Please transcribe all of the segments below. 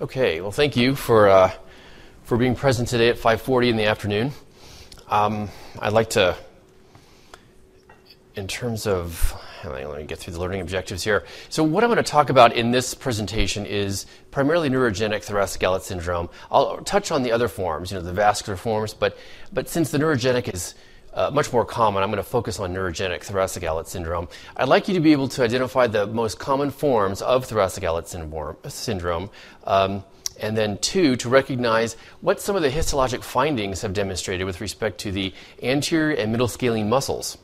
Okay, well, thank you for, uh, for being present today at 5.40 in the afternoon. Um, I'd like to, in terms of, let me get through the learning objectives here. So what I'm going to talk about in this presentation is primarily neurogenic thoracic outlet syndrome. I'll touch on the other forms, you know, the vascular forms, but, but since the neurogenic is uh, much more common. I'm going to focus on neurogenic thoracic outlet syndrome. I'd like you to be able to identify the most common forms of thoracic outlet syndrome. Um, and then, two, to recognize what some of the histologic findings have demonstrated with respect to the anterior and middle scalene muscles,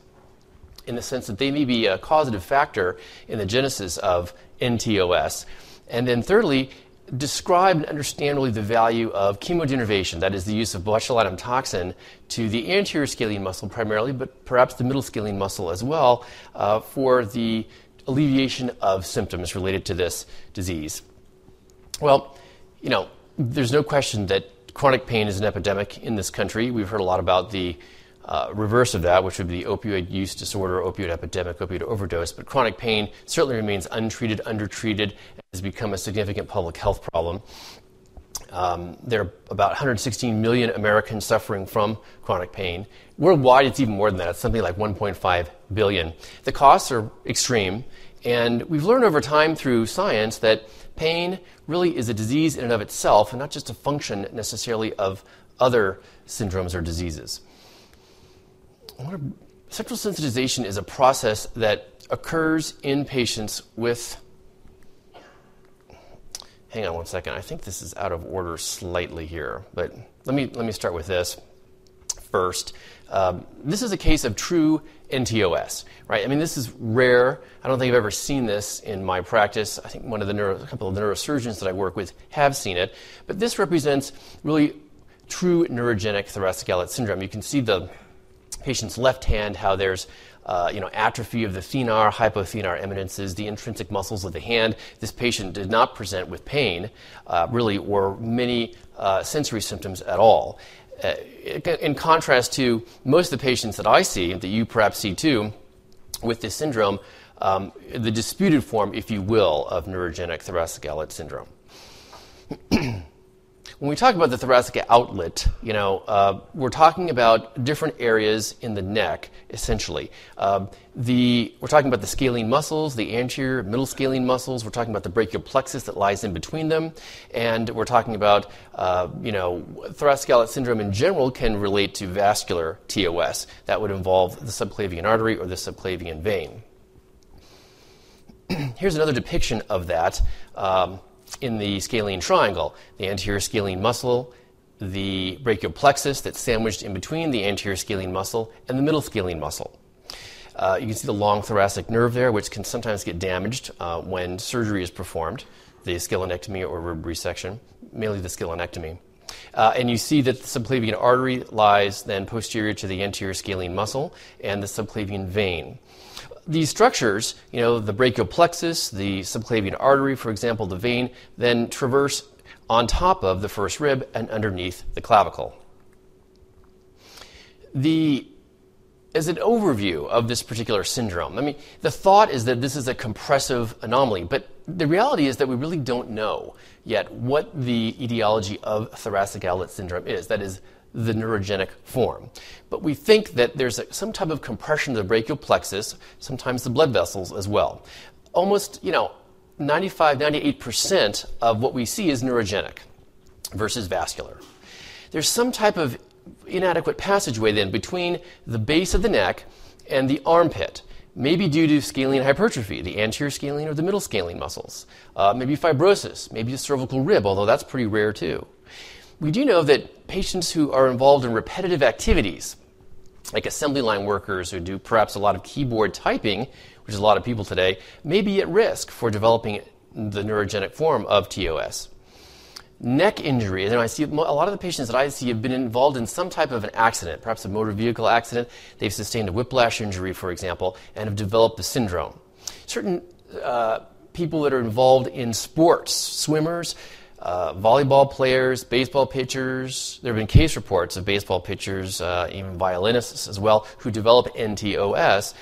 in the sense that they may be a causative factor in the genesis of NTOS. And then, thirdly, describe and understand really the value of chemodenervation, that is, the use of botulinum toxin to the anterior scalene muscle primarily, but perhaps the middle scalene muscle as well, uh, for the alleviation of symptoms related to this disease. Well, you know, there's no question that chronic pain is an epidemic in this country. We've heard a lot about the uh, reverse of that, which would be the opioid use disorder, opioid epidemic, opioid overdose. But chronic pain certainly remains untreated, undertreated, and has become a significant public health problem. Um, there are about 116 million Americans suffering from chronic pain. Worldwide, it's even more than that. It's something like 1.5 billion. The costs are extreme, and we've learned over time through science that pain really is a disease in and of itself, and not just a function necessarily of other syndromes or diseases central sensitization is a process that occurs in patients with. Hang on one second. I think this is out of order slightly here, but let me let me start with this first. Um, this is a case of true NTOS, right? I mean, this is rare. I don't think I've ever seen this in my practice. I think one of the neuro, a couple of the neurosurgeons that I work with have seen it, but this represents really true neurogenic thoracic outlet syndrome. You can see the patient's left hand, how there's uh, you know, atrophy of the thenar, hypothenar eminences, the intrinsic muscles of the hand. This patient did not present with pain, uh, really, or many uh, sensory symptoms at all. Uh, in contrast to most of the patients that I see, that you perhaps see too, with this syndrome, um, the disputed form, if you will, of neurogenic thoracic outlet syndrome. When we talk about the thoracic outlet, you know, uh, we're talking about different areas in the neck, essentially. Uh, the, we're talking about the scalene muscles, the anterior, middle scalene muscles. We're talking about the brachial plexus that lies in between them, and we're talking about, uh, you know, thoracic outlet syndrome in general can relate to vascular TOS. That would involve the subclavian artery or the subclavian vein. Here's another depiction of that. Um, in the scalene triangle, the anterior scalene muscle, the brachial plexus that's sandwiched in between the anterior scalene muscle and the middle scalene muscle. Uh, you can see the long thoracic nerve there, which can sometimes get damaged uh, when surgery is performed, the scalenectomy or rib resection, mainly the scalenectomy. Uh, and you see that the subclavian artery lies then posterior to the anterior scalene muscle and the subclavian vein these structures, you know, the brachial plexus, the subclavian artery, for example, the vein, then traverse on top of the first rib and underneath the clavicle. The as an overview of this particular syndrome, I mean, the thought is that this is a compressive anomaly, but the reality is that we really don't know yet what the etiology of thoracic outlet syndrome is. That is, the neurogenic form. But we think that there's a, some type of compression of the brachial plexus, sometimes the blood vessels as well. Almost, you know, 95, 98% of what we see is neurogenic versus vascular. There's some type of inadequate passageway then between the base of the neck and the armpit maybe due to scalene hypertrophy, the anterior scalene or the middle scalene muscles. Uh, maybe fibrosis, maybe a cervical rib, although that's pretty rare too we do know that patients who are involved in repetitive activities, like assembly line workers who do perhaps a lot of keyboard typing, which is a lot of people today, may be at risk for developing the neurogenic form of TOS. Neck injury, and I see a lot of the patients that I see have been involved in some type of an accident, perhaps a motor vehicle accident. They've sustained a whiplash injury, for example, and have developed the syndrome. Certain uh, people that are involved in sports, swimmers, uh, volleyball players, baseball pitchers. There have been case reports of baseball pitchers, uh, even violinists as well, who develop NTOS.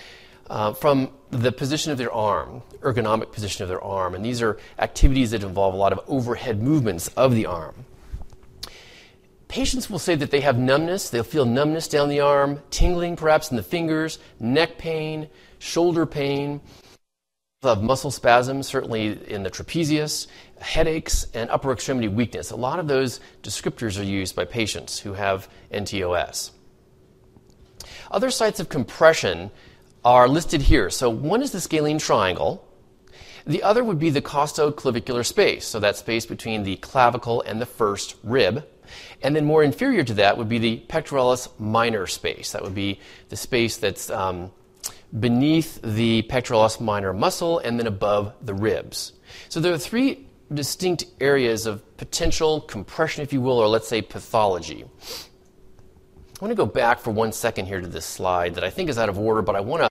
uh, from the position of their arm, ergonomic position of their arm. And these are activities that involve a lot of overhead movements of the arm. Patients will say that they have numbness. They'll feel numbness down the arm, tingling perhaps in the fingers, neck pain, shoulder pain. They'll have muscle spasms, certainly in the trapezius, headaches, and upper extremity weakness. A lot of those descriptors are used by patients who have NTOS. Other sites of compression are listed here. So one is the scalene triangle. The other would be the costoclavicular space, so that space between the clavicle and the first rib. And then more inferior to that would be the pectoralis minor space. That would be the space that's um, beneath the pectoralis minor muscle and then above the ribs. So there are three distinct areas of potential compression, if you will, or let's say pathology. I want to go back for one second here to this slide that I think is out of order, but I want to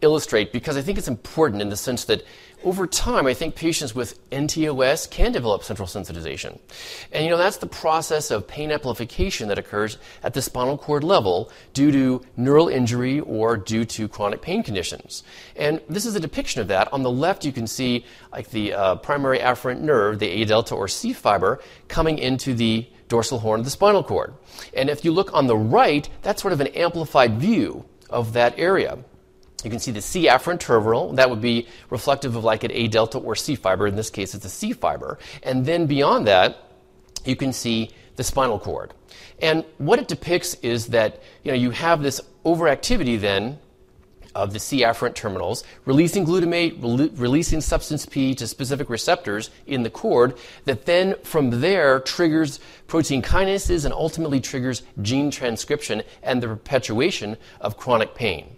illustrate because I think it's important in the sense that over time, I think patients with NTOS can develop central sensitization. And you know, that's the process of pain amplification that occurs at the spinal cord level due to neural injury or due to chronic pain conditions. And this is a depiction of that. On the left, you can see like the uh, primary afferent nerve, the A delta or C fiber, coming into the dorsal horn of the spinal cord. And if you look on the right, that's sort of an amplified view of that area. You can see the C afferent terminal. That would be reflective of like an A delta or C fiber. In this case, it's a C fiber. And then beyond that, you can see the spinal cord. And what it depicts is that you know you have this overactivity then of the C afferent terminals, releasing glutamate, re- releasing substance P to specific receptors in the cord, that then from there triggers protein kinases and ultimately triggers gene transcription and the perpetuation of chronic pain.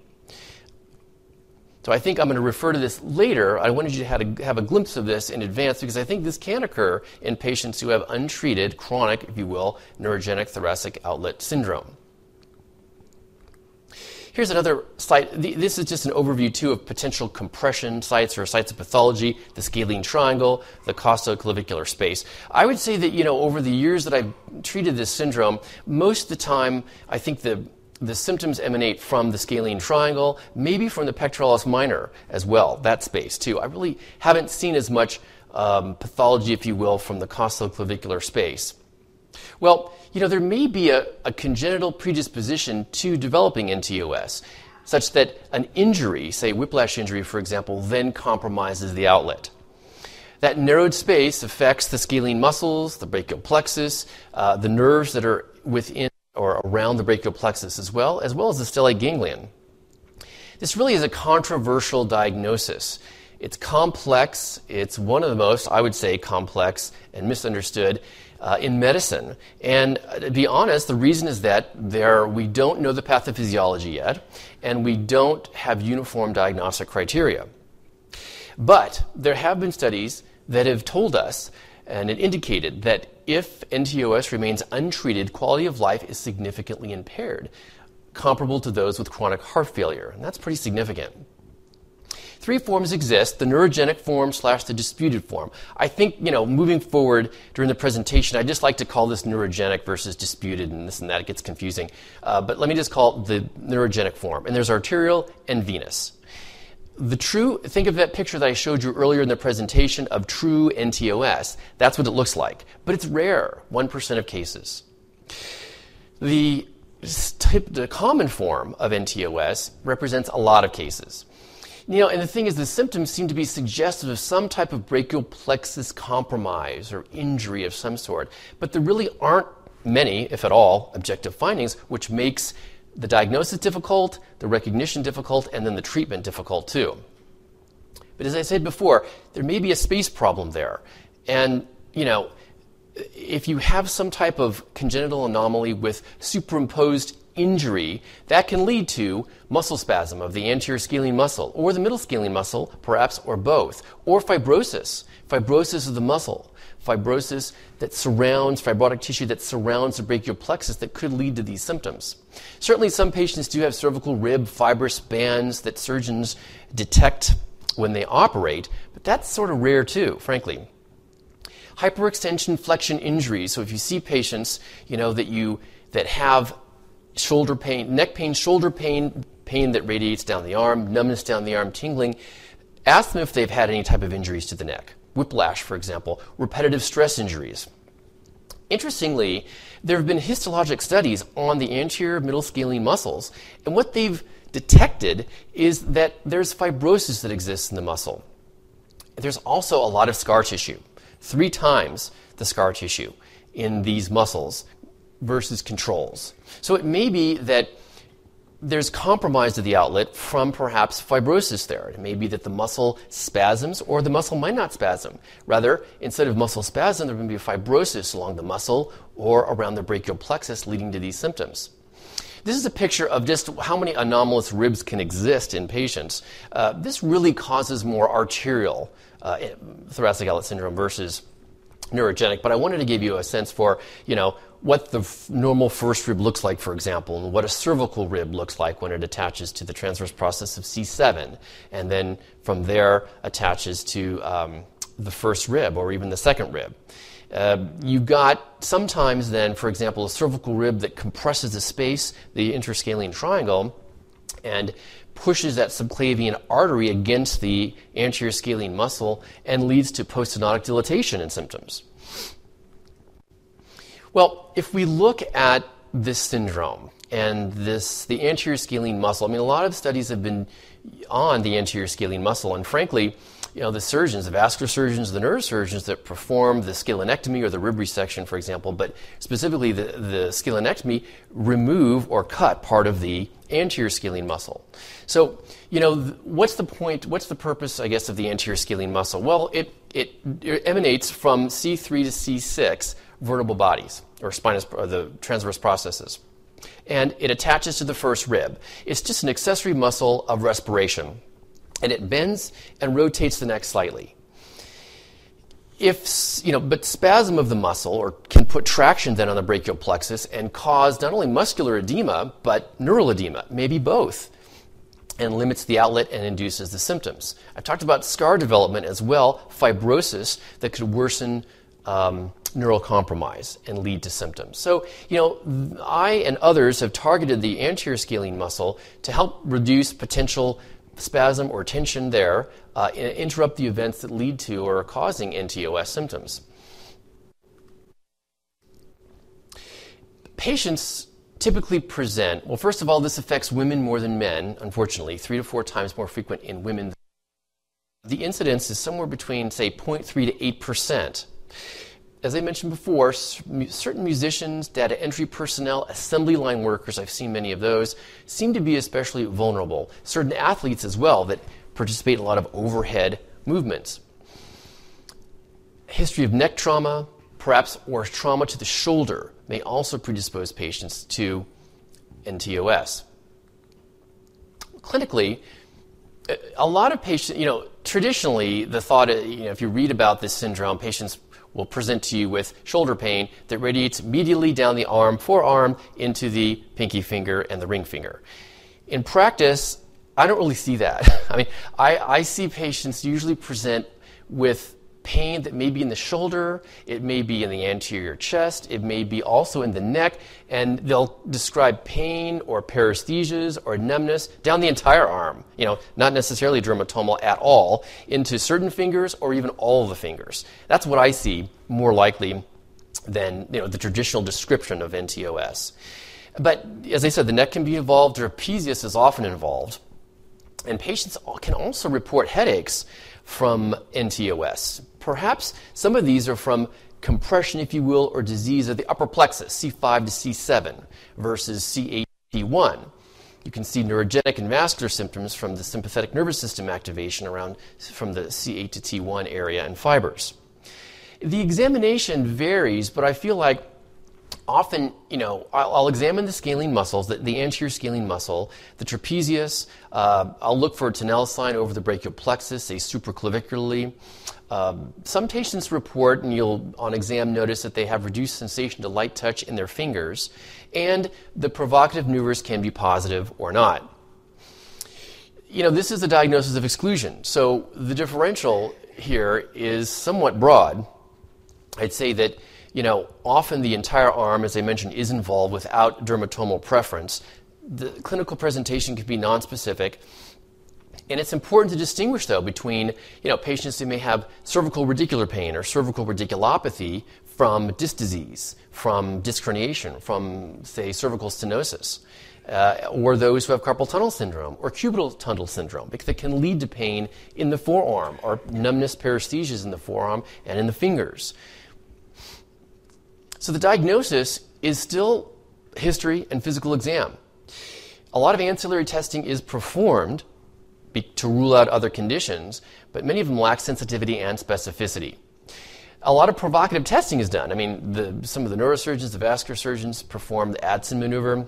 So I think I'm going to refer to this later. I wanted you to have, a, glimpse of this in advance because I think this can occur in patients who have untreated chronic, if you will, neurogenic thoracic outlet syndrome. Here's another site. This is just an overview, too, of potential compression sites or sites of pathology, the scalene triangle, the costoclavicular space. I would say that, you know, over the years that I've treated this syndrome, most of the time, I think the the symptoms emanate from the scalene triangle, maybe from the pectoralis minor as well, that space too. I really haven't seen as much um, pathology, if you will, from the costoclavicular space. Well, you know, there may be a, a congenital predisposition to developing NTOS, such that an injury, say whiplash injury, for example, then compromises the outlet. That narrowed space affects the scalene muscles, the brachial plexus, uh, the nerves that are within or around the brachial plexus as well, as well as the stellate ganglion. This really is a controversial diagnosis. It's complex. It's one of the most, I would say, complex and misunderstood uh, in medicine. And uh, to be honest, the reason is that there we don't know the pathophysiology yet, and we don't have uniform diagnostic criteria. But there have been studies that have told us and it indicated that if NTOS remains untreated, quality of life is significantly impaired, comparable to those with chronic heart failure. And that's pretty significant. Three forms exist the neurogenic form slash the disputed form. I think, you know, moving forward during the presentation, I just like to call this neurogenic versus disputed, and this and that, it gets confusing. Uh, but let me just call it the neurogenic form. And there's arterial and venous the true, think of that picture that I showed you earlier in the presentation of true NTOS. That's what it looks like. But it's rare, 1% of cases. The, the common form of NTOS represents a lot of cases. You know, and the thing is, the symptoms seem to be suggestive of some type of brachial plexus compromise or injury of some sort. But there really aren't many, if at all, objective findings, which makes the diagnosis difficult, the recognition difficult, and then the treatment difficult too. But as I said before, there may be a space problem there. And, you know, if you have some type of congenital anomaly with superimposed injury, that can lead to muscle spasm of the anterior scalene muscle or the middle scalene muscle, perhaps, or both, or fibrosis, fibrosis of the muscle fibrosis that surrounds, fibrotic tissue that surrounds the brachial plexus that could lead to these symptoms. Certainly, some patients do have cervical rib fibrous bands that surgeons detect when they operate, but that's sort of rare too, frankly. Hyperextension flexion injuries. So if you see patients, you know, that you that have shoulder pain, neck pain, shoulder pain, pain that radiates down the arm, numbness down the arm, tingling. Ask them if they've had any type of injuries to the neck. Whiplash, for example, repetitive stress injuries. Interestingly, there have been histologic studies on the anterior middle scalene muscles, and what they've detected is that there's fibrosis that exists in the muscle. There's also a lot of scar tissue, three times the scar tissue in these muscles versus controls. So it may be that there's compromise of the outlet from perhaps fibrosis there. It may be that the muscle spasms or the muscle might not spasm. Rather, instead of muscle spasm, there may be fibrosis along the muscle or around the brachial plexus leading to these symptoms. This is a picture of just how many anomalous ribs can exist in patients. Uh, this really causes more arterial uh, thoracic outlet syndrome versus neurogenic, but I wanted to give you a sense for, you know, what the f- normal first rib looks like, for example, and what a cervical rib looks like when it attaches to the transverse process of C7, and then from there attaches to um, the first rib or even the second rib. Uh, you've got sometimes then, for example, a cervical rib that compresses the space, the interscalene triangle, and pushes that subclavian artery against the anterior scalene muscle and leads to poststenotic dilatation and symptoms. Well, if we look at this syndrome and this the anterior scalene muscle, I mean, a lot of studies have been on the anterior scalene muscle, and frankly, you know, the surgeons, the vascular surgeons, the neurosurgeons that perform the scalenectomy or the rib resection, for example, but specifically the, the scalenectomy, remove or cut part of the anterior scalene muscle. So, you know, what's the point, what's the purpose, I guess, of the anterior scalene muscle? Well, it, it, it emanates from C3 to C6 vertebral bodies, or spinous, or the transverse processes. And it attaches to the first rib. It's just an accessory muscle of respiration and it bends and rotates the neck slightly. If, you know, but spasm of the muscle or can put traction then on the brachial plexus and cause not only muscular edema, but neural edema, maybe both, and limits the outlet and induces the symptoms. I talked about scar development as well, fibrosis that could worsen um, neural compromise and lead to symptoms. So, you know, I and others have targeted the anterior scalene muscle to help reduce potential spasm or tension there, uh, interrupt the events that lead to or are causing NTOS symptoms. Patients typically present, well, first of all, this affects women more than men, unfortunately, three to four times more frequent in women. The incidence is somewhere between, say, 0.3 to 8 percent as I mentioned before, certain musicians, data entry personnel, assembly line workers, I've seen many of those, seem to be especially vulnerable. Certain athletes as well that participate in a lot of overhead movements. History of neck trauma, perhaps, or trauma to the shoulder may also predispose patients to NTOS. Clinically, a lot of patients, you know, traditionally the thought, uh, you know, if you read about this syndrome, patients will present to you with shoulder pain that radiates medially down the arm, forearm, into the pinky finger and the ring finger. In practice, I don't really see that. I mean, I, I see patients usually present with pain that may be in the shoulder, it may be in the anterior chest, it may be also in the neck, and they'll describe pain or paresthesias or numbness down the entire arm, you know, not necessarily dermatomal at all, into certain fingers or even all the fingers. That's what I see more likely than you know, the traditional description of NTOS. But as I said, the neck can be involved, trapezius is often involved, and patients can also report headaches from NTOS. Perhaps some of these are from compression, if you will, or disease of the upper plexus, C5 to C7 versus C8 to T1. You can see neurogenic and vascular symptoms from the sympathetic nervous system activation around from the C8 to T1 area and fibers. The examination varies, but I feel like often, you know, I'll, I'll, examine the scalene muscles, the, the, anterior scalene muscle, the trapezius. Uh, I'll look for a Tinel sign over the brachial plexus, say supraclavicularly. Um, some patients report, and you'll on exam notice that they have reduced sensation to light touch in their fingers, and the provocative maneuvers can be positive or not. You know, this is a diagnosis of exclusion, so the differential here is somewhat broad. I'd say that you know often the entire arm, as I mentioned, is involved without dermatomal preference. the clinical presentation can be nonspecific. And it's important to distinguish, though, between you know, patients who may have cervical radicular pain or cervical radiculopathy from disc disease, from disc herniation, from, say, cervical stenosis, uh, or those who have carpal tunnel syndrome or cubital tunnel syndrome, because it can lead to pain in the forearm or numbness paresthesias in the forearm and in the fingers. So the diagnosis is still history and physical exam. A lot of ancillary testing is performed to rule out other conditions, but many of them lack sensitivity and specificity. A lot of provocative testing is done. I mean, the, some of the neurosurgeons, the vascular surgeons perform the Addison maneuver,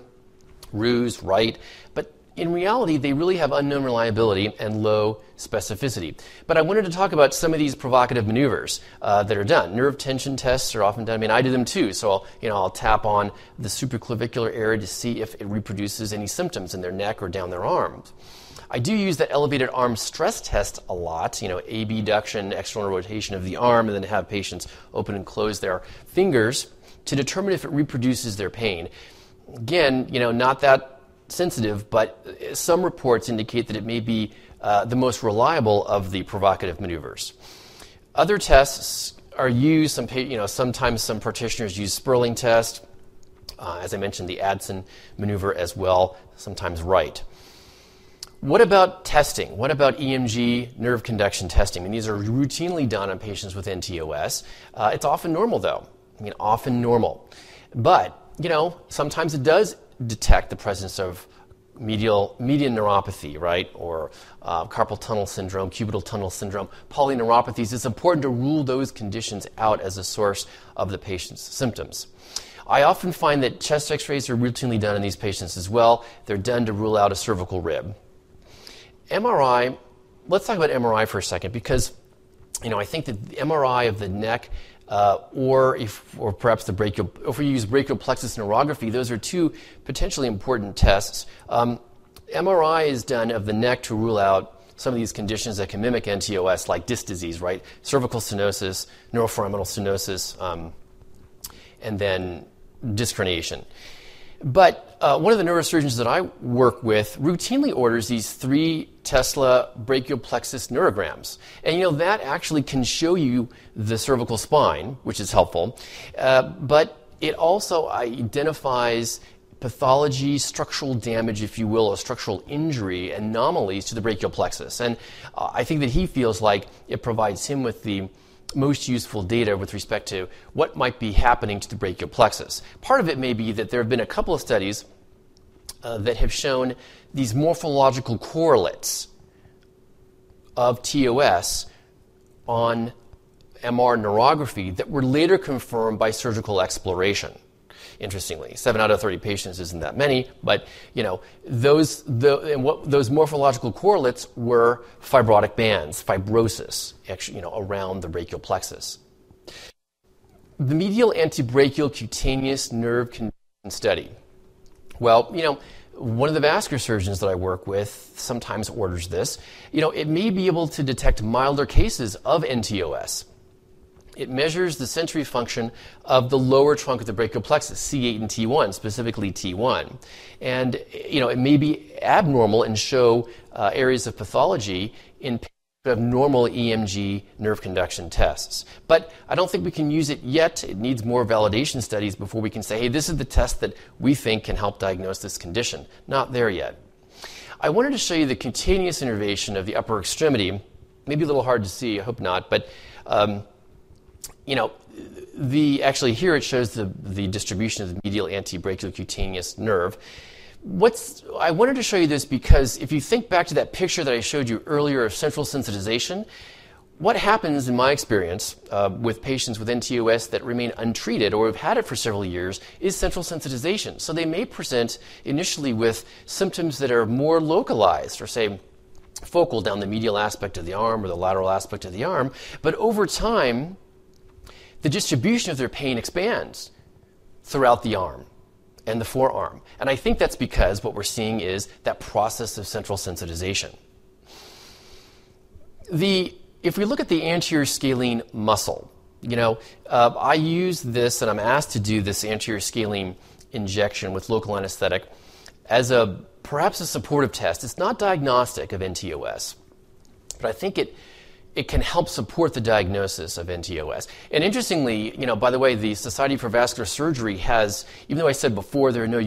Roos, Wright, but in reality, they really have unknown reliability and low specificity. But I wanted to talk about some of these provocative maneuvers uh, that are done. Nerve tension tests are often done. I mean, I do them too. So I'll, you know, I'll tap on the supraclavicular area to see if it reproduces any symptoms in their neck or down their arms. I do use that elevated arm stress test a lot, you know, abduction, external rotation of the arm, and then have patients open and close their fingers to determine if it reproduces their pain. Again, you know, not that sensitive, but some reports indicate that it may be uh, the most reliable of the provocative maneuvers. Other tests are used. Some, you know, sometimes some practitioners use Spurling test. Uh, as I mentioned, the Addison maneuver as well. Sometimes Wright. What about testing? What about EMG nerve conduction testing? I mean, these are routinely done on patients with NTOS. Uh, it's often normal, though. I mean, often normal. But, you know, sometimes it does detect the presence of medial median neuropathy, right, or uh, carpal tunnel syndrome, cubital tunnel syndrome, polyneuropathies. It's important to rule those conditions out as a source of the patient's symptoms. I often find that chest x-rays are routinely done in these patients as well. They're done to rule out a cervical rib. MRI, let's talk about MRI for a second because, you know, I think that the MRI of the neck uh, or if, or perhaps the brachial, if we use brachial plexus neurography, those are two potentially important tests. Um, MRI is done of the neck to rule out some of these conditions that can mimic NTOS, like disc disease, right? Cervical stenosis, neuroforaminal stenosis, um, and then disc herniation. But uh, one of the neurosurgeons that I work with routinely orders these three Tesla brachial plexus neurograms. And you know, that actually can show you the cervical spine, which is helpful. Uh, but it also identifies pathology, structural damage, if you will, or structural injury anomalies to the brachial plexus. And uh, I think that he feels like it provides him with the most useful data with respect to what might be happening to the brachial plexus. Part of it may be that there have been a couple of studies uh, that have shown these morphological correlates of TOS on MR neurography that were later confirmed by surgical exploration interestingly. Seven out of 30 patients isn't that many, but you know, those, the, and what, those morphological correlates were fibrotic bands, fibrosis, actually, you know, around the brachial plexus. The medial antebrachial cutaneous nerve conduction study. Well, you know, one of the vascular surgeons that I work with sometimes orders this. You know, it may be able to detect milder cases of NTOS. It measures the sensory function of the lower trunk of the brachial plexus, C8 and T1, specifically T1. And, you know, it may be abnormal and show uh, areas of pathology in who have normal EMG nerve conduction tests. But I don't think we can use it yet. It needs more validation studies before we can say, hey, this is the test that we think can help diagnose this condition. Not there yet. I wanted to show you the cutaneous innervation of the upper extremity. Maybe a little hard to see, I hope not, but um, you know, the actually here it shows the, the distribution of the medial antebrachial cutaneous nerve. What's I wanted to show you this because if you think back to that picture that I showed you earlier of central sensitization, what happens in my experience uh, with patients with NTOS that remain untreated or have had it for several years is central sensitization. So they may present initially with symptoms that are more localized or say focal down the medial aspect of the arm or the lateral aspect of the arm, but over time the distribution of their pain expands throughout the arm and the forearm. And I think that's because what we're seeing is that process of central sensitization. The, if we look at the anterior scalene muscle, you know, uh, I use this and I'm asked to do this anterior scalene injection with local anesthetic as a perhaps a supportive test. It's not diagnostic of NTOS, but I think it it can help support the diagnosis of NTOS. And interestingly, you know, by the way, the Society for Vascular Surgery has, even though I said before there are no,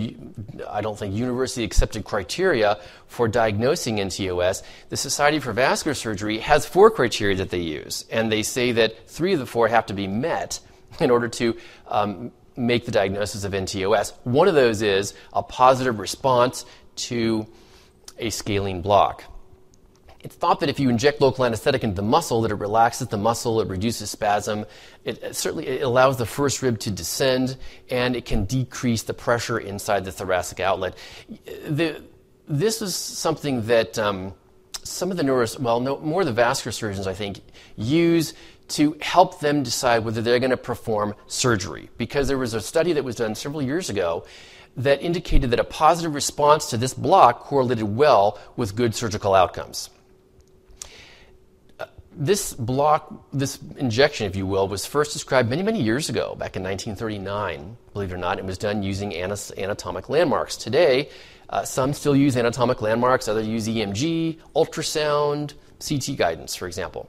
I don't think, university accepted criteria for diagnosing NTOS, the Society for Vascular Surgery has four criteria that they use. And they say that three of the four have to be met in order to um, make the diagnosis of NTOS. One of those is a positive response to a scalene block. It's thought that if you inject local anesthetic into the muscle, that it relaxes the muscle, it reduces spasm. It, it certainly it allows the first rib to descend, and it can decrease the pressure inside the thoracic outlet. The, this is something that um, some of the neuros, well, no, more the vascular surgeons, I think, use to help them decide whether they're going to perform surgery. Because there was a study that was done several years ago that indicated that a positive response to this block correlated well with good surgical outcomes this block, this injection, if you will, was first described many, many years ago, back in 1939. Believe it or not, it was done using anatomic landmarks. Today, uh, some still use anatomic landmarks, others use EMG, ultrasound, CT guidance, for example.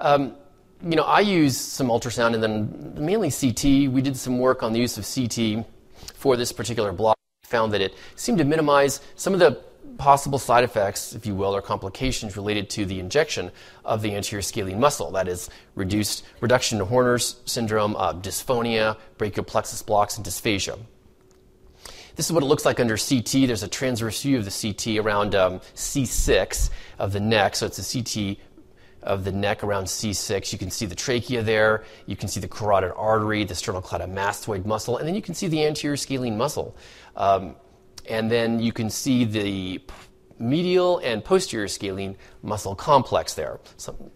Um, you know, I use some ultrasound and then mainly CT. We did some work on the use of CT for this particular block. Found that it seemed to minimize some of the possible side effects, if you will, or complications related to the injection of the anterior scalene muscle. That is, reduced reduction in Horner's syndrome, uh, dysphonia, brachial plexus blocks, and dysphagia. This is what it looks like under CT. There's a transverse view of the CT around um, C6 of the neck. So it's a CT of the neck around C6. You can see the trachea there. You can see the carotid artery, the sternocleidomastoid muscle, and then you can see the anterior scalene muscle. Um, and then you can see the medial and posterior scalene muscle complex there.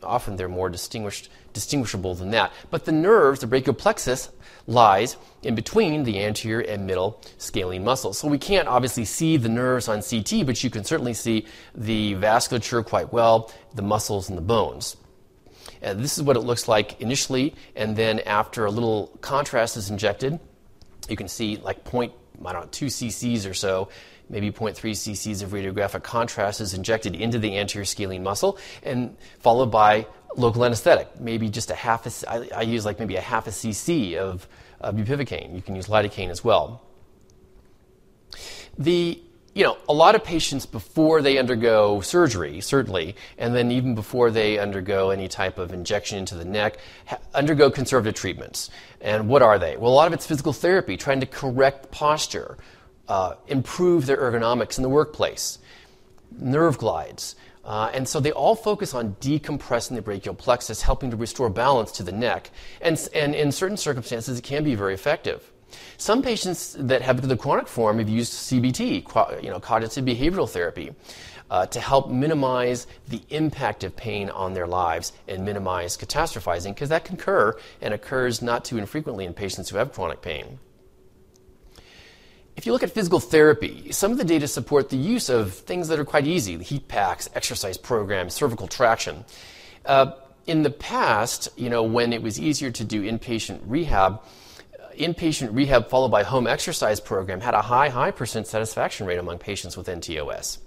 Often they're more distinguished, distinguishable than that. But the nerves, the brachial plexus, lies in between the anterior and middle scalene muscles. So we can't obviously see the nerves on CT, but you can certainly see the vasculature quite well, the muscles and the bones. And this is what it looks like initially, and then after a little contrast is injected, you can see like point I don't know, 2 cc's or so, maybe 0.3 cc's of radiographic contrast is injected into the anterior scalene muscle, and followed by local anesthetic, maybe just a half a, I, I use like maybe a half a cc of, of bupivacaine. You can use lidocaine as well. The you know, a lot of patients before they undergo surgery, certainly, and then even before they undergo any type of injection into the neck, ha- undergo conservative treatments. And what are they? Well, a lot of it's physical therapy, trying to correct posture, uh, improve their ergonomics in the workplace, nerve glides. Uh, and so they all focus on decompressing the brachial plexus, helping to restore balance to the neck. And, and in certain circumstances, it can be very effective. Some patients that have the chronic form have used CBT, you know, cognitive behavioral therapy, uh, to help minimize the impact of pain on their lives and minimize catastrophizing, because that can occur and occurs not too infrequently in patients who have chronic pain. If you look at physical therapy, some of the data support the use of things that are quite easy heat packs, exercise programs, cervical traction. Uh, in the past, you know, when it was easier to do inpatient rehab, inpatient rehab followed by home exercise program had a high, high percent satisfaction rate among patients with NTOS.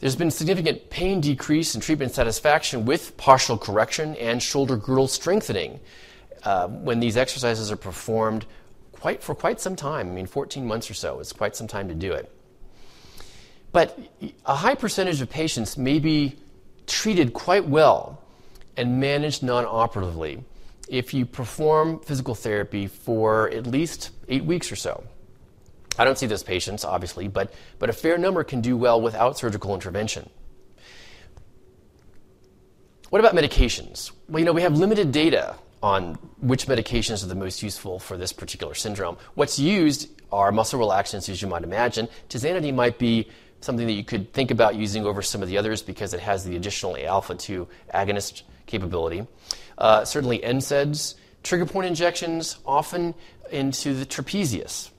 There's been significant pain decrease and treatment satisfaction with partial correction and shoulder girdle strengthening uh, when these exercises are performed quite for quite some time. I mean, 14 months or so is quite some time to do it. But a high percentage of patients may be treated quite well and managed non-operatively if you perform physical therapy for at least eight weeks or so. I don't see those patients, obviously, but, but a fair number can do well without surgical intervention. What about medications? Well, you know, we have limited data on which medications are the most useful for this particular syndrome. What's used are muscle relaxants, as you might imagine. Tizanidine might be something that you could think about using over some of the others because it has the additional alpha 2 agonist capability. Uh, certainly, NSAIDs, trigger point injections, often into the trapezius.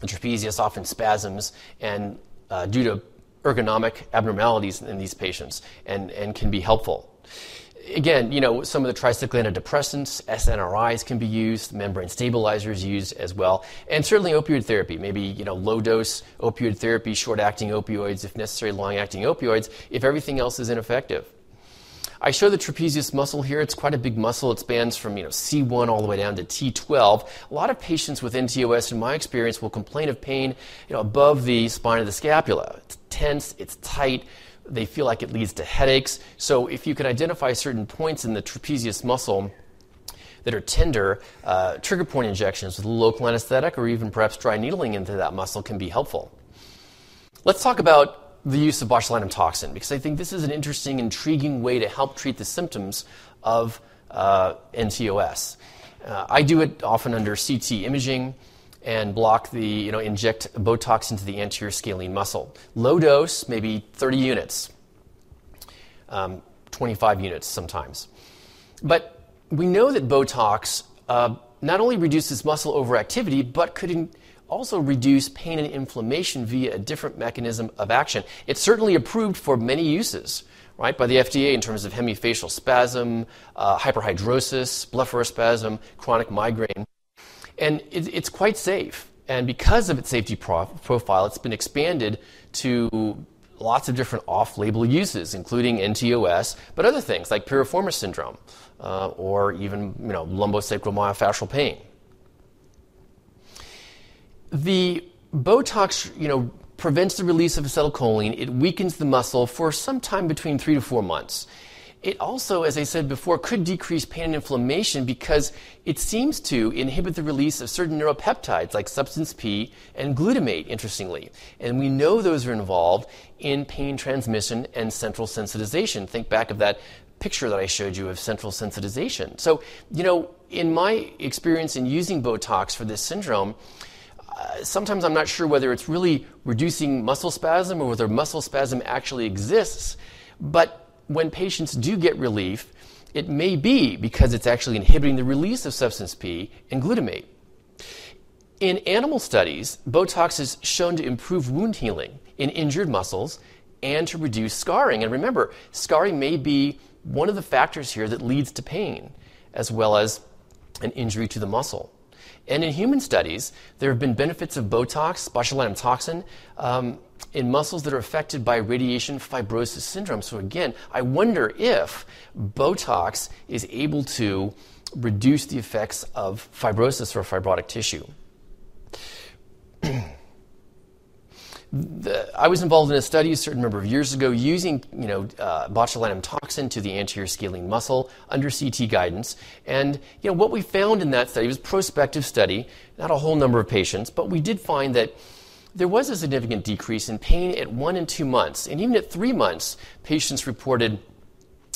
The trapezius often spasms and uh, due to ergonomic abnormalities in these patients and, and can be helpful. again, you know, some of the tricyclic antidepressants, SNRIs can be used, membrane stabilizers used as well, and certainly opioid therapy, maybe, you know, low dose opioid therapy, short acting opioids, if necessary, long acting opioids, if everything else is ineffective. I show the trapezius muscle here. It's quite a big muscle. It spans from you know C1 all the way down to T12. A lot of patients with NTOS, in my experience, will complain of pain you know, above the spine of the scapula. It's tense, it's tight, they feel like it leads to headaches. So if you can identify certain points in the trapezius muscle that are tender, uh, trigger point injections with local anesthetic or even perhaps dry needling into that muscle can be helpful. Let's talk about the use of botulinum toxin because I think this is an interesting, intriguing way to help treat the symptoms of uh, NTOS. Uh, I do it often under CT imaging and block the, you know, inject Botox into the anterior scalene muscle. Low dose, maybe 30 units, um, 25 units sometimes. But we know that Botox uh, not only reduces muscle overactivity, but could in- also reduce pain and inflammation via a different mechanism of action. It's certainly approved for many uses, right, by the FDA in terms of hemifacial spasm, uh, hyperhidrosis, blepharospasm, chronic migraine. And it, it's quite safe. And because of its safety profile, it's been expanded to lots of different off label uses, including NTOS, but other things like piriformis syndrome uh, or even you know, lumbosacral myofascial pain. The Botox you know, prevents the release of acetylcholine, it weakens the muscle for some time between three to four months. It also, as I said before, could decrease pain and inflammation because it seems to inhibit the release of certain neuropeptides like substance P and glutamate, interestingly. And we know those are involved in pain transmission and central sensitization. Think back of that picture that I showed you of central sensitization. So, you know, in my experience in using Botox for this syndrome, sometimes I'm not sure whether it's really reducing muscle spasm or whether muscle spasm actually exists. But when patients do get relief, it may be because it's actually inhibiting the release of substance P and glutamate. In animal studies, Botox is shown to improve wound healing in injured muscles and to reduce scarring. And remember, scarring may be one of the factors here that leads to pain, as well as an injury to the muscle. And in human studies, there have been benefits of Botox, botulinum toxin, um, in muscles that are affected by radiation fibrosis syndrome. So, again, I wonder if Botox is able to reduce the effects of fibrosis or fibrotic tissue. The, I was involved in a study a certain number of years ago using, you know, uh, botulinum toxin to the anterior scalene muscle under CT guidance. And, you know, what we found in that study was a prospective study, not a whole number of patients, but we did find that there was a significant decrease in pain at one and two months. And even at three months, patients reported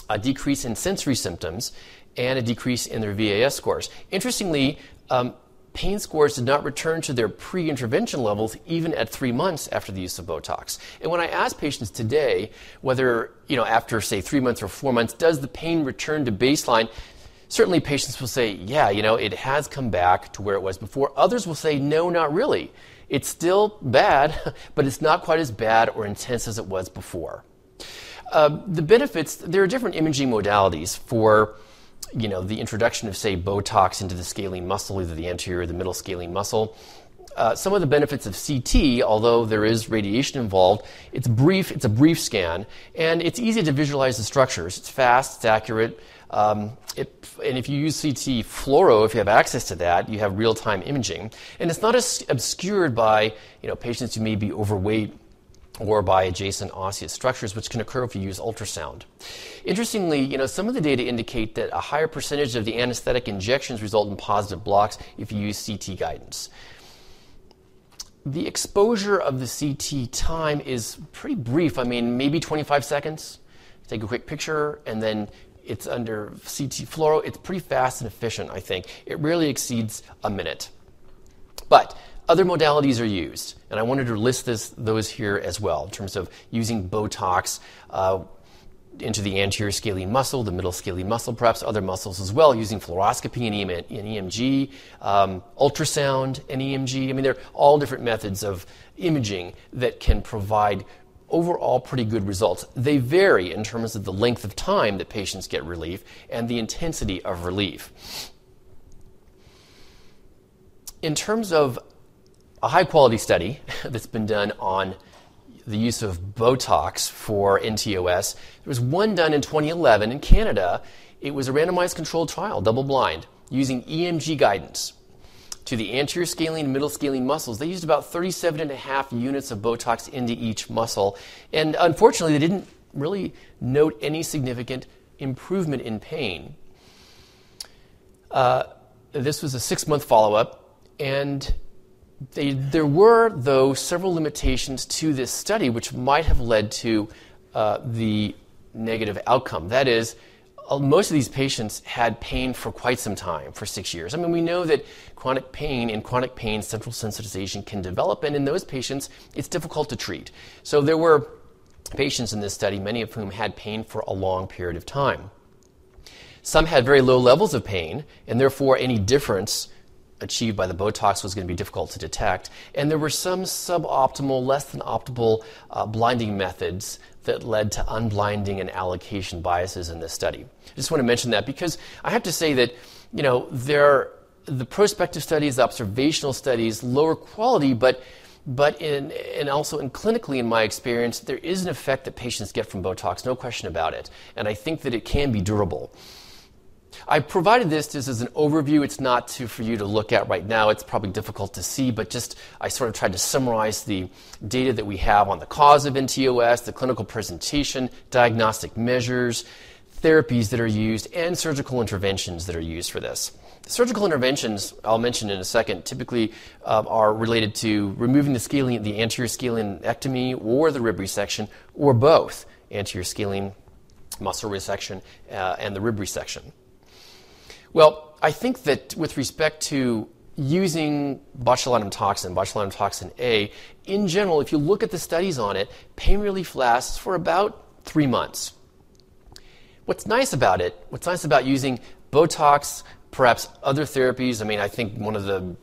a decrease in sensory symptoms and a decrease in their VAS scores. Interestingly, um, pain scores did not return to their pre intervention levels even at three months after the use of Botox. And when I ask patients today whether, you know, after say three months or four months, does the pain return to baseline? Certainly, patients will say, yeah, you know, it has come back to where it was before. Others will say, no, not really. It's still bad, but it's not quite as bad or intense as it was before. Uh, the benefits, there are different imaging modalities for you know, the introduction of, say, Botox into the scalene muscle, either the anterior or the middle scalene muscle. Uh, some of the benefits of CT, although there is radiation involved, it's brief. It's a brief scan, and it's easy to visualize the structures. It's fast. It's accurate. Um, it, and if you use CT fluoro, if you have access to that, you have real-time imaging, and it's not as obscured by you know patients who may be overweight or by adjacent osseous structures, which can occur if you use ultrasound. Interestingly, you know, some of the data indicate that a higher percentage of the anesthetic injections result in positive blocks if you use CT guidance. The exposure of the CT time is pretty brief. I mean, maybe 25 seconds. Take a quick picture, and then it's under CT fluoro. It's pretty fast and efficient, I think. It rarely exceeds a minute. But other modalities are used, and I wanted to list this, those here as well in terms of using Botox uh, into the anterior scalene muscle, the middle scalene muscle, perhaps other muscles as well, using fluoroscopy and, EMG, um, ultrasound and EMG. I mean, they're all different methods of imaging that can provide overall pretty good results. They vary in terms of the length of time that patients get relief and the intensity of relief. In terms of a high quality study that's been done on the use of Botox for NTOS, there was one done in 2011 in Canada. It was a randomized controlled trial, double blind, using EMG guidance to the anterior scalene and middle scalene muscles. They used about 37 and a half units of Botox into each muscle. And unfortunately, they didn't really note any significant improvement in pain. Uh, this was a six month follow up, and they, there were, though, several limitations to this study which might have led to uh, the negative outcome. That is, uh, most of these patients had pain for quite some time, for six years. I mean, we know that chronic pain and chronic pain central sensitization can develop, and in those patients, it's difficult to treat. So there were patients in this study, many of whom had pain for a long period of time. Some had very low levels of pain, and therefore any difference achieved by the Botox was going to be difficult to detect. And there were some suboptimal, less than optimal uh, blinding methods that led to unblinding and allocation biases in this study. I just want to mention that because I have to say that, you know, there, the prospective studies, the observational studies, lower quality, but but in, and also in clinically in my experience there is an effect that patients get from botox no question about it and i think that it can be durable I provided this just as an overview. It's not to, for you to look at right now. It's probably difficult to see, but just I sort of tried to summarize the data that we have on the cause of NTOS, the clinical presentation, diagnostic measures, therapies that are used, and surgical interventions that are used for this. Surgical interventions, I'll mention in a second, typically uh, are related to removing the scalene, the anterior scalenectomy or the rib resection, or both anterior scalene muscle resection uh, and the rib resection. Well, I think that with respect to using botulinum toxin, botulinum toxin A, in general, if you look at the studies on it, pain relief lasts for about three months. What's nice about it, what's nice about using Botox, perhaps other therapies, I mean, I think one of the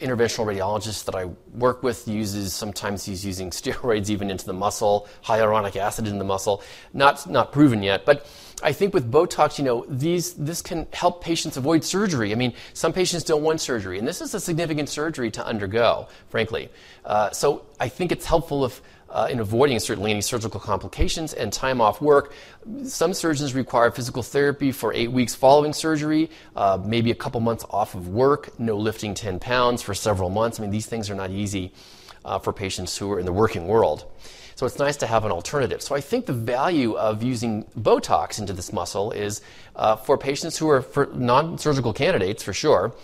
interventional radiologist that I work with uses sometimes he's using steroids even into the muscle, hyaluronic acid in the muscle. Not not proven yet, but I think with Botox, you know, these this can help patients avoid surgery. I mean, some patients don't want surgery, and this is a significant surgery to undergo, frankly. Uh, so I think it's helpful if uh, in avoiding certainly any surgical complications and time off work. Some surgeons require physical therapy for eight weeks following surgery, uh, maybe a couple months off of work, no lifting 10 pounds for several months. I mean, these things are not easy uh, for patients who are in the working world. So it's nice to have an alternative. So I think the value of using Botox into this muscle is uh, for patients who are for non-surgical candidates for sure,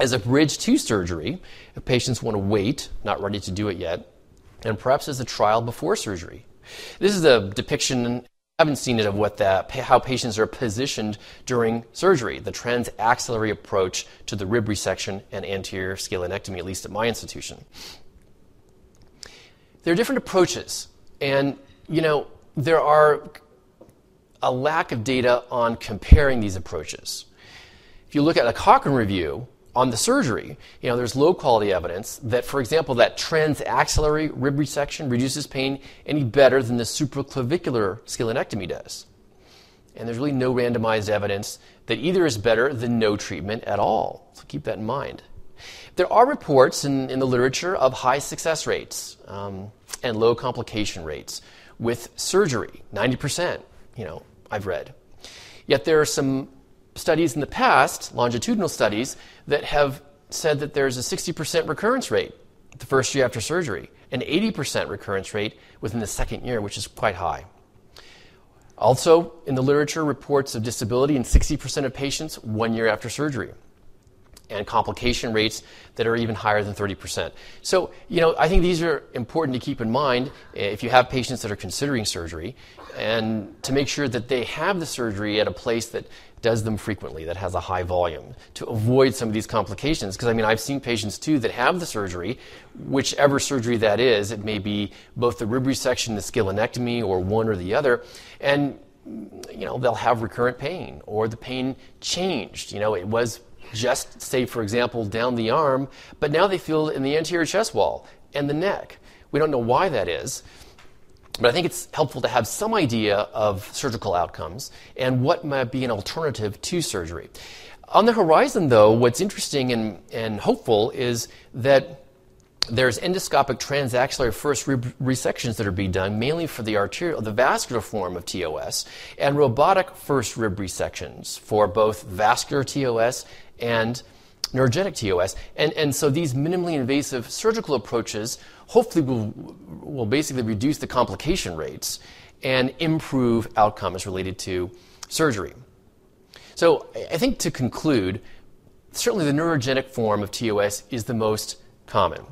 as a bridge to surgery. If patients want to wait, not ready to do it yet, and perhaps as a trial before surgery. This is a depiction, I haven't seen it, of what that, how patients are positioned during surgery, the transaxillary approach to the rib resection and anterior scalenectomy, at least at my institution. There are different approaches, and you know, there are a lack of data on comparing these approaches. If you look at a Cochrane review, on the surgery, you know, there's low quality evidence that, for example, that transaxillary rib resection reduces pain any better than the supraclavicular scalenectomy does. And there's really no randomized evidence that either is better than no treatment at all. So keep that in mind. There are reports in, in the literature of high success rates um, and low complication rates with surgery, 90%, you know, I've read. Yet there are some studies in the past, longitudinal studies, that have said that there's a 60% recurrence rate the first year after surgery, an 80% recurrence rate within the second year, which is quite high. Also, in the literature, reports of disability in 60% of patients one year after surgery, and complication rates that are even higher than 30%. So, you know, I think these are important to keep in mind eh, if you have patients that are considering surgery, and to make sure that they have the surgery at a place that does them frequently, that has a high volume, to avoid some of these complications. Because I mean, I've seen patients too that have the surgery, whichever surgery that is, it may be both the rib resection, the scalenectomy, or one or the other, and you know they'll have recurrent pain, or the pain changed. You know, it was just say, for example, down the arm, but now they feel it in the anterior chest wall and the neck. We don't know why that is. But I think it's helpful to have some idea of surgical outcomes and what might be an alternative to surgery. On the horizon, though, what's interesting and, and hopeful is that there's endoscopic transaxillary first rib resections that are being done mainly for the arterial, the vascular form of TOS, and robotic first rib resections for both vascular TOS and neurogenic TOS. And, and so these minimally invasive surgical approaches hopefully will, will basically reduce the complication rates and improve outcomes related to surgery. So I think to conclude, certainly the neurogenic form of TOS is the most common.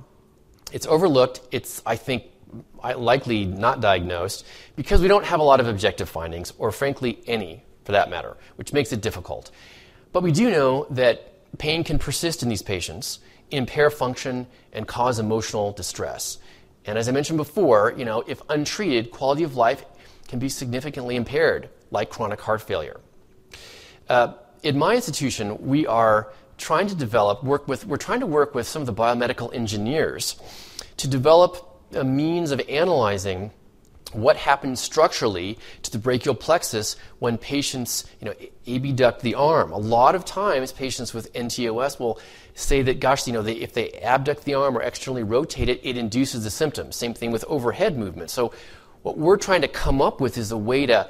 It's overlooked. It's, I think, likely not diagnosed because we don't have a lot of objective findings, or frankly, any for that matter, which makes it difficult. But we do know that pain can persist in these patients, impair function, and cause emotional distress. And as I mentioned before, you know, if untreated, quality of life can be significantly impaired, like chronic heart failure. Uh, in my institution, we are trying to develop, work with, we're trying to work with some of the biomedical engineers to develop a means of analyzing what happens structurally to the brachial plexus when patients, you know, abduct the arm. A lot of times, patients with NTOS will say that, gosh, you know, they, if they abduct the arm or externally rotate it, it induces the symptoms. Same thing with overhead movement. So, what we're trying to come up with is a way to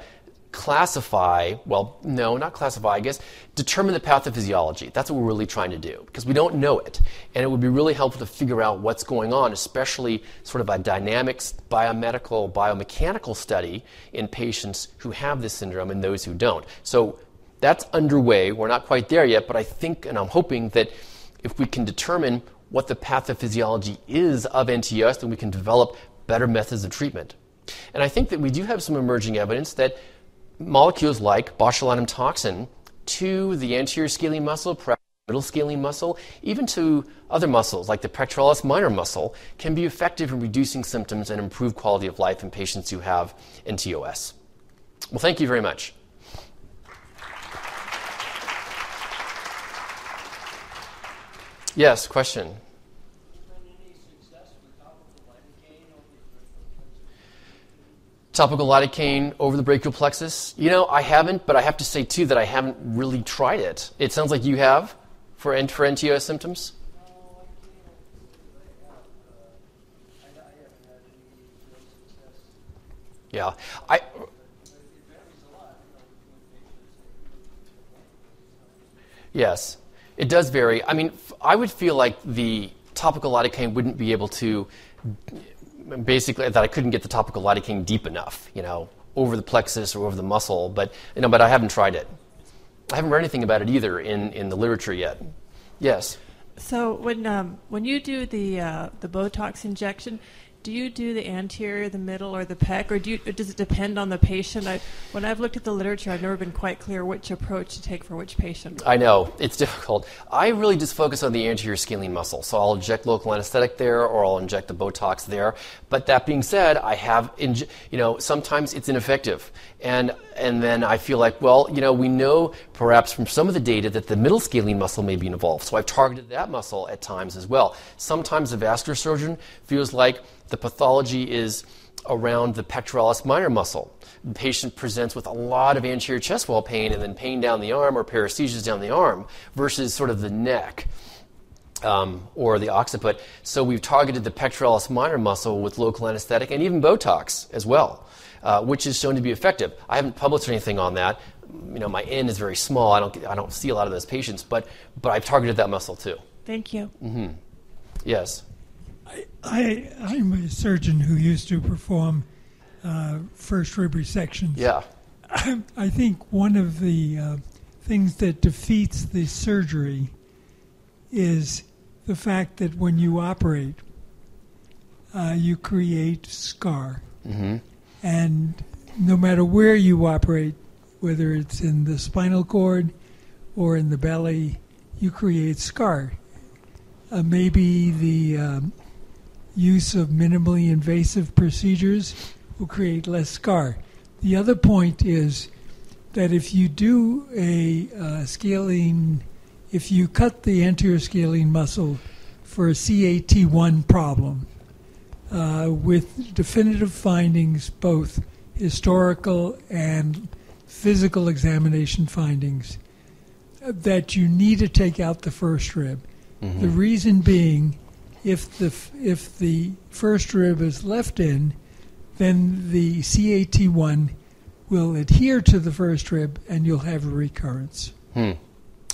classify, well, no, not classify, I guess, determine the pathophysiology. That's what we're really trying to do because we don't know it. And it would be really helpful to figure out what's going on, especially sort of a dynamics, biomedical, biomechanical study in patients who have this syndrome and those who don't. So that's underway. We're not quite there yet, but I think and I'm hoping that if we can determine what the pathophysiology is of NTS, then we can develop better methods of treatment. And I think that we do have some emerging evidence that molecules like botulinum toxin to the anterior scalene muscle, middle scalene muscle, even to other muscles like the pectoralis minor muscle, can be effective in reducing symptoms and improve quality of life in patients who have NTOS. Well, thank you very much. Yes, question. Topical lidocaine over the brachial plexus? You know, I haven't, but I have to say too that I haven't really tried it. It sounds like you have for, for NTOS symptoms. Yeah, I. Yes, it does vary. I mean, I would feel like the topical lidocaine wouldn't be able to basically that I couldn't get the topical lidocaine deep enough, you know, over the plexus or over the muscle. But you know, but I haven't tried it. I haven't read anything about it either in, in the literature yet. Yes. So when um, when you do the uh, the Botox injection, do you do the anterior, the middle, or the pec, or do you, does it depend on the patient? I, when I've looked at the literature, I've never been quite clear which approach to take for which patient. I know it's difficult. I really just focus on the anterior scalene muscle, so I'll inject local anesthetic there, or I'll inject the Botox there. But that being said, I have, you know, sometimes it's ineffective, and and then I feel like, well, you know, we know perhaps from some of the data that the middle scalene muscle may be involved, so I've targeted that muscle at times as well. Sometimes the vascular surgeon feels like the pathology is around the pectoralis minor muscle. The patient presents with a lot of anterior chest wall pain and then pain down the arm or paresthesias down the arm versus sort of the neck. Um, or the occiput. So we've targeted the pectoralis minor muscle with local anesthetic and even Botox as well, uh, which is shown to be effective. I haven't published anything on that. You know, my N is very small. I don't, I don't see a lot of those patients, but, but I've targeted that muscle too. Thank you. Mm-hmm. Yes. I, I, am a surgeon who used to perform uh, first rib resections. Yeah. I, I think one of the uh, things that defeats the surgery is the fact that when you operate, uh, you create scar. Mm-hmm. And no matter where you operate, whether it's in the spinal cord or in the belly, you create scar. Uh, maybe the um, use of minimally invasive procedures will create less scar. The other point is that if you do a uh, scalene, if you cut the anterior scalene muscle for a C8-T1 problem, uh, with definitive findings, both historical and physical examination findings, uh, that you need to take out the first rib. Mm-hmm. The reason being, if the if the first rib is left in, then the C8-T1 will adhere to the first rib, and you'll have a recurrence. Hmm.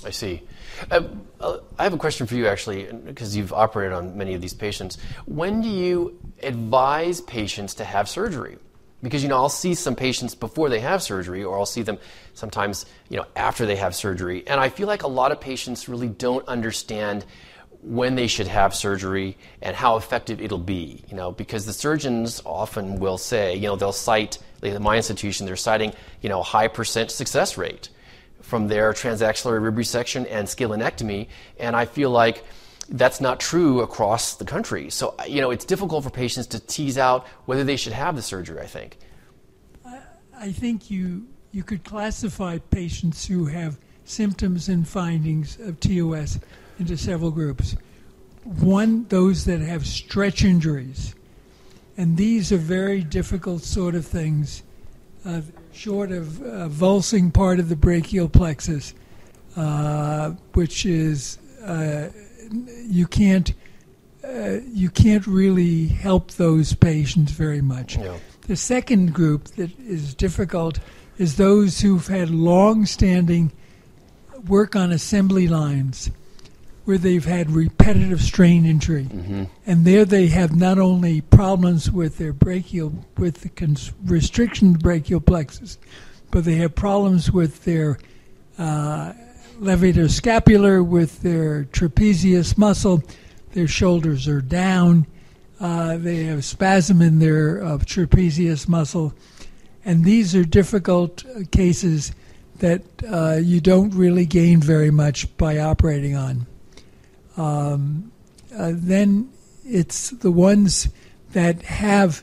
I see. Um, uh, I have a question for you, actually, because you've operated on many of these patients. When do you advise patients to have surgery? Because you know, I'll see some patients before they have surgery, or I'll see them sometimes, you know, after they have surgery, and I feel like a lot of patients really don't understand when they should have surgery and how effective it'll be. You know, because the surgeons often will say, you know, they'll cite, at my institution, they're citing, you know, high percent success rate from their transaxillary rib resection and scalenectomy, and I feel like that's not true across the country. So, you know, it's difficult for patients to tease out whether they should have the surgery, I think. I think you you could classify patients who have symptoms and findings of TOS into several groups. One, those that have stretch injuries, and these are very difficult sort of things, uh, short of uh, vulsing part of the brachial plexus, uh, which is uh, you can't uh, you can't really help those patients very much. The second group that is difficult is those who've had long-standing work on assembly lines where they've had repetitive strain injury. And there they have not only problems with their brachial, with the cons- restriction of the brachial plexus, but they have problems with their uh, levator scapulae, with their trapezius muscle. Their shoulders are down. Uh, they have spasm in their uh, trapezius muscle. And these are difficult uh, cases that uh, you don't really gain very much by operating on. Um, uh, then it's the ones that have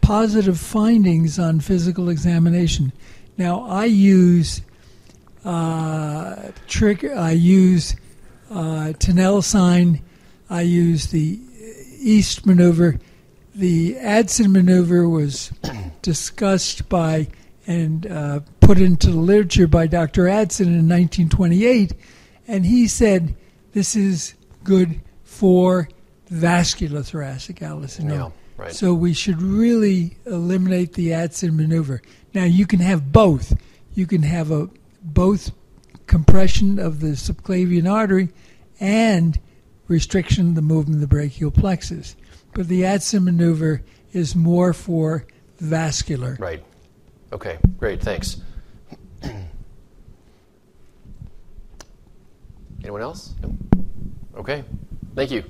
positive findings on physical examination. Now, I use uh, trick. I use uh, sign. I use the East maneuver. The Adson maneuver was discussed by and uh, put into the literature by Dr. Adson in 1928, and he said this is good for vascular thoracic outlet syndrome. Yeah, right. So we should really eliminate the Adson maneuver. Now you can have both. You can have a both compression of the subclavian artery and restriction of the movement of the brachial plexus. But the Adson maneuver is more for vascular. Right. Okay, great, thanks. Anyone else? No? Okay, thank you.